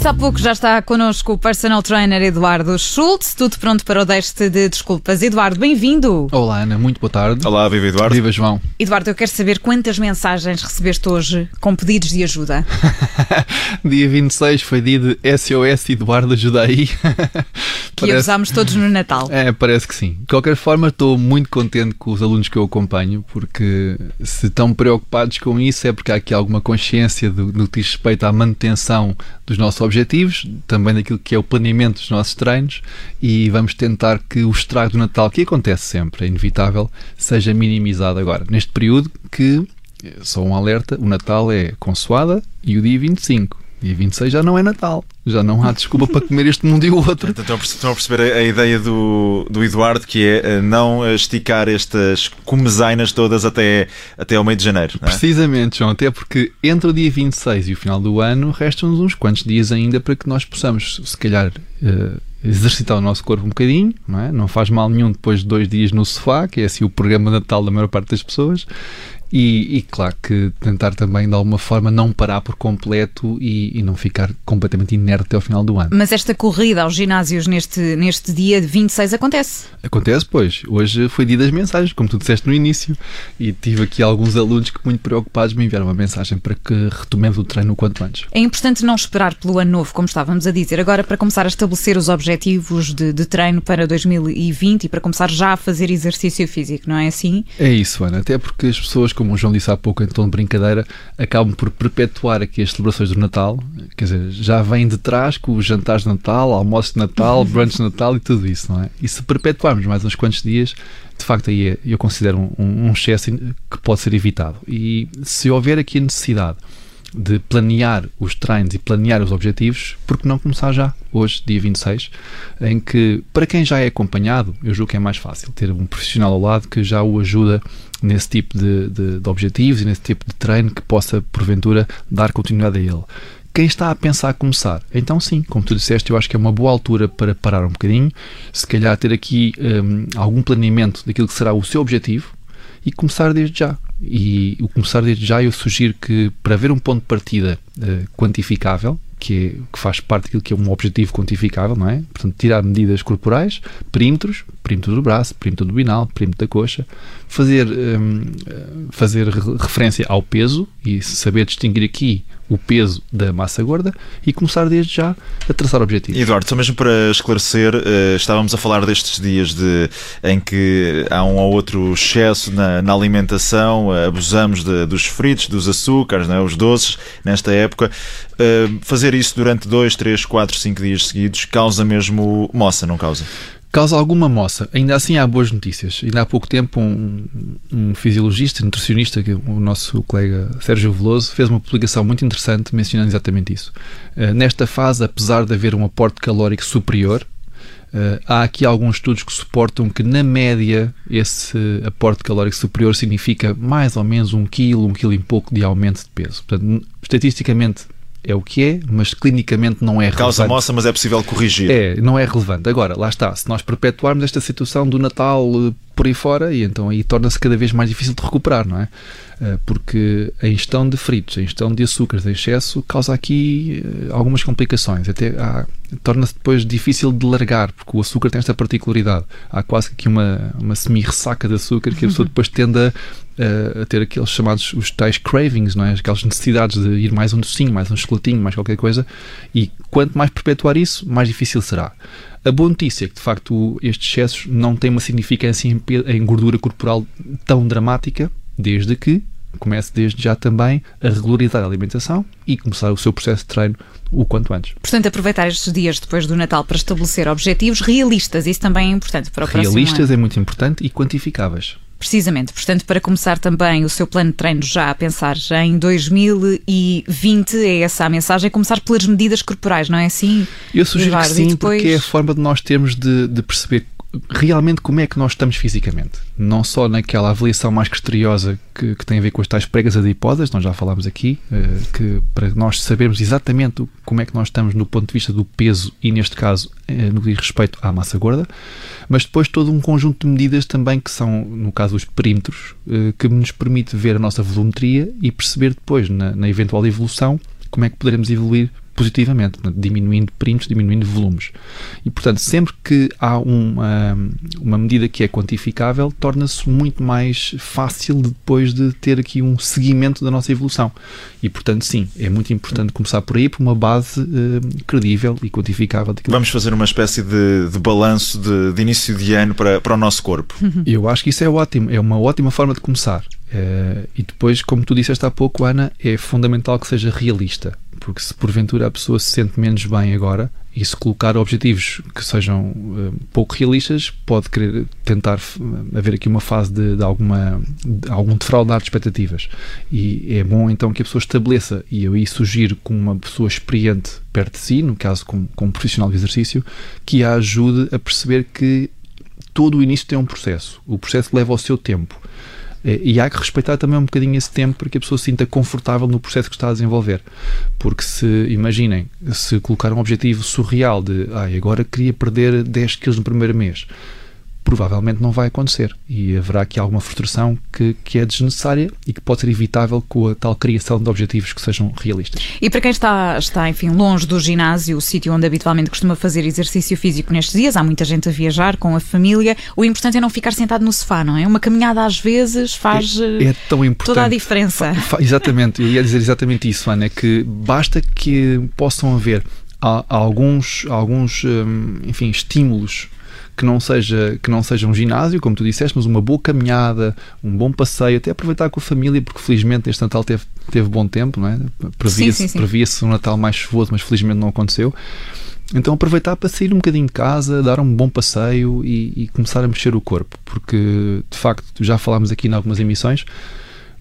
disse há pouco, já está connosco o personal trainer Eduardo Schultz. Tudo pronto para o deste de desculpas. Eduardo, bem-vindo. Olá, Ana, muito boa tarde. Olá, viva Eduardo. Viva João. Eduardo, eu quero saber quantas mensagens recebeste hoje com pedidos de ajuda. dia 26 foi dia de SOS Eduardo, ajuda aí. que parece... usámos todos no Natal. É, parece que sim. De qualquer forma, estou muito contente com os alunos que eu acompanho, porque se estão preocupados com isso é porque há aqui alguma consciência do, do que diz respeito à manutenção dos nossos objetivos, também daquilo que é o planeamento dos nossos treinos e vamos tentar que o estrago do Natal, que acontece sempre, é inevitável, seja minimizado agora. Neste período que, só um alerta, o Natal é consoada e o dia 25. Dia 26 já não é Natal. Já não há desculpa para comer este mundo e o outro. Então, estão a perceber a, ideia do, do Eduardo, que é eh, não esticar estas comezainas todas até, até ao meio de janeiro. É? Precisamente, João. Até porque entre o dia 26 e o final do ano restam-nos uns quantos dias ainda para que nós possamos, se calhar, uh, exercitar o nosso corpo um bocadinho. Não, é? não faz mal nenhum depois de dois dias no sofá, que é assim o programa Natal da maior parte das pessoas. E, e, claro que tentar também de alguma forma não parar por completo e, e, não ficar completamente inerte até ao final do ano. Mas esta corrida aos ginásios neste, neste dia de 26 acontece? Acontece, pois. Hoje foi dia das mensagens, como tu disseste no início, e tive aqui alguns alunos que muito preocupados me enviaram uma mensagem para que retomemos o treino o quanto antes. É importante não esperar pelo ano novo, como estávamos a dizer, agora para começar a estabelecer os objetivos de, de treino para 2020 e para começar já a fazer exercício físico, não é assim? É isso, Ana, até porque as pessoas como o João disse há pouco em tom de brincadeira, acabam por perpetuar aqui as celebrações do Natal. Quer dizer, já vêm de trás com os jantares de Natal, almoços de Natal, brunch de Natal e tudo isso, não é? E se perpetuarmos mais uns quantos dias, de facto aí é, eu considero um, um excesso que pode ser evitado. E se houver aqui a necessidade de planear os treinos e planear os objetivos, porque não começar já, hoje, dia 26, em que, para quem já é acompanhado, eu julgo que é mais fácil ter um profissional ao lado que já o ajuda nesse tipo de, de, de objetivos e nesse tipo de treino que possa, porventura, dar continuidade a ele. Quem está a pensar começar, então sim, como tu disseste, eu acho que é uma boa altura para parar um bocadinho, se calhar ter aqui um, algum planeamento daquilo que será o seu objetivo e começar desde já. E o começar desde já, eu sugiro que para haver um ponto de partida uh, quantificável, que, é, que, faz parte daquilo que é um objetivo quantificável, não é? Portanto, tirar medidas corporais, perímetros, perímetro do braço, perímetro do binal, perímetro da coxa, fazer, um, eh, fazer referência ao peso e saber distinguir aqui o peso da massa gorda e começar desde já a traçar objetivos. Eduardo, só mesmo para esclarecer, uh, estávamos a falar destes dias de, em que há um ou outro excesso na, na alimentação, uh, abusamos de, dos fritos, dos açúcares, né, os doces, nesta época. Uh, fazer isso durante 2, 3, 4, 5 dias seguidos causa mesmo moça, não causa? Causa alguma moça. Ainda assim há boas notícias. Ainda há pouco tempo um, um fisiologista, nutricionista, que o nosso colega Sérgio Veloso, fez uma publicação muito interessante mencionando exatamente isso. Uh, nesta fase, apesar de haver um aporte calórico superior, Uh, há aqui alguns estudos que suportam que, na média, esse aporte calórico superior significa mais ou menos um quilo, um quilo e pouco de aumento de peso. Portanto, estatisticamente é o que é, mas clinicamente não é relevante. Causa moça, mas é possível corrigir. É, não é relevante. Agora, lá está, se nós perpetuarmos esta situação do Natal eh, por aí fora, e então aí torna-se cada vez mais difícil de recuperar, não é? Eh, porque a ingestão de fritos, a ingestão de açúcares em excesso causa aqui eh, algumas complicações. Até torna-se depois difícil de largar, porque o açúcar tem esta particularidade. Há quase aqui uma, uma semi-ressaca de açúcar que a pessoa depois tende a a ter aqueles chamados os tais cravings, não é? aquelas necessidades de ir mais um docinho, mais um chocolatinho, mais qualquer coisa, e quanto mais perpetuar isso, mais difícil será. A boa notícia é que, de facto, estes excessos não têm uma significância em, em gordura corporal tão dramática, desde que comece desde já também a regularizar a alimentação e começar o seu processo de treino o quanto antes. Portanto, aproveitar estes dias depois do Natal para estabelecer objetivos realistas, isso também é importante para o realistas próximo Realistas é muito importante e quantificáveis. Precisamente, portanto, para começar também o seu plano de treino já a pensar já em 2020, é essa a mensagem, começar pelas medidas corporais, não é assim? Eu sugiro que sim, depois... porque é a forma de nós termos de, de perceber realmente como é que nós estamos fisicamente. Não só naquela avaliação mais criteriosa que, que tem a ver com as tais pregas adiposas, nós já falámos aqui, uh, que para nós sabermos exatamente como é que nós estamos no ponto de vista do peso e, neste caso, uh, no que diz respeito à massa gorda, mas depois todo um conjunto de medidas também que são, no caso, os perímetros, uh, que nos permite ver a nossa volumetria e perceber depois, na, na eventual evolução, como é que poderemos evoluir positivamente, diminuindo primos, diminuindo volumes. E, portanto, sempre que há uma, uma medida que é quantificável, torna-se muito mais fácil depois de ter aqui um seguimento da nossa evolução. E, portanto, sim, é muito importante começar por aí, por uma base uh, credível e quantificável. Vamos fazer uma espécie de, de balanço de, de, início de ano para, para o nosso corpo. Eu acho que isso é ótimo, é uma ótima forma de começar. Uh, e depois, como tu disseste há pouco, Ana, é fundamental que seja realista, porque se porventura a pessoa se sente menos bem agora e se colocar objetivos que sejam uh, pouco realistas, pode querer tentar haver aqui uma fase de, de alguma de algum defraudar de expectativas. E é bom então que a pessoa estabeleça, e eu aí sugiro com uma pessoa experiente perto de si, no caso com, com um profissional de exercício, que a ajude a perceber que todo o início tem um processo. O processo leva o seu tempo e há que respeitar também um bocadinho esse tempo para que a pessoa se sinta confortável no processo que está a desenvolver. Porque se, imaginem, se colocar um objetivo surreal de ah, agora queria perder 10 quilos no primeiro mês, provavelmente não vai acontecer e haverá aqui alguma frustração que, que é desnecessária e que pode ser evitável com a tal criação de objetivos que sejam realistas. E para quem está, está enfim, longe do ginásio, o sítio onde habitualmente costuma fazer exercício físico nestes dias, há muita gente a viajar com a família, o importante é não ficar sentado no sofá, não é? Uma caminhada às vezes faz é, é tão importante. toda a diferença. Fa, fa, exatamente, eu ia dizer exatamente isso, Ana, é que basta que possam haver alguns, alguns hum, enfim, estímulos que não seja que não seja um ginásio, como tu disseste, mas uma boa caminhada, um bom passeio, até aproveitar com a família, porque felizmente este Natal teve, teve bom tempo, não é? Previa-se previa um Natal mais chuvoso, mas felizmente não aconteceu. Então aproveitar para sair um bocadinho de casa, dar um bom passeio e, e começar a mexer o corpo, porque de facto já falámos aqui em algumas emissões,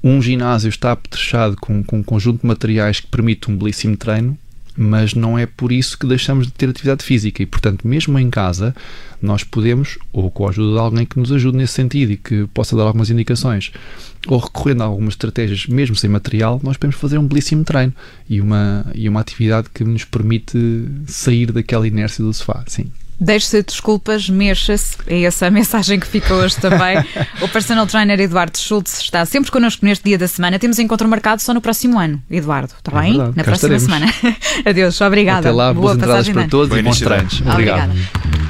um ginásio está apetrechado com, com um conjunto de materiais que permite um belíssimo treino, mas não é por isso que deixamos de ter atividade física e, portanto, mesmo em casa, nós podemos, ou com a ajuda de alguém que nos ajude nesse sentido e que possa dar algumas indicações, ou recorrendo a algumas estratégias, mesmo sem material, nós podemos fazer um belíssimo treino e uma, e uma atividade que nos permite sair daquela inércia do sofá. Sim. Deixe-se desculpas, mexa-se. É essa a mensagem que fica hoje também. o personal trainer Eduardo Schultz está sempre connosco neste dia da semana. Temos encontro marcado só no próximo ano, Eduardo. Está é bem? Verdade, Na próxima estaremos. semana. Adeus, obrigada. Até lá, boas Boa entradas para todos Boa e bons treinos. Obrigado. Obrigada.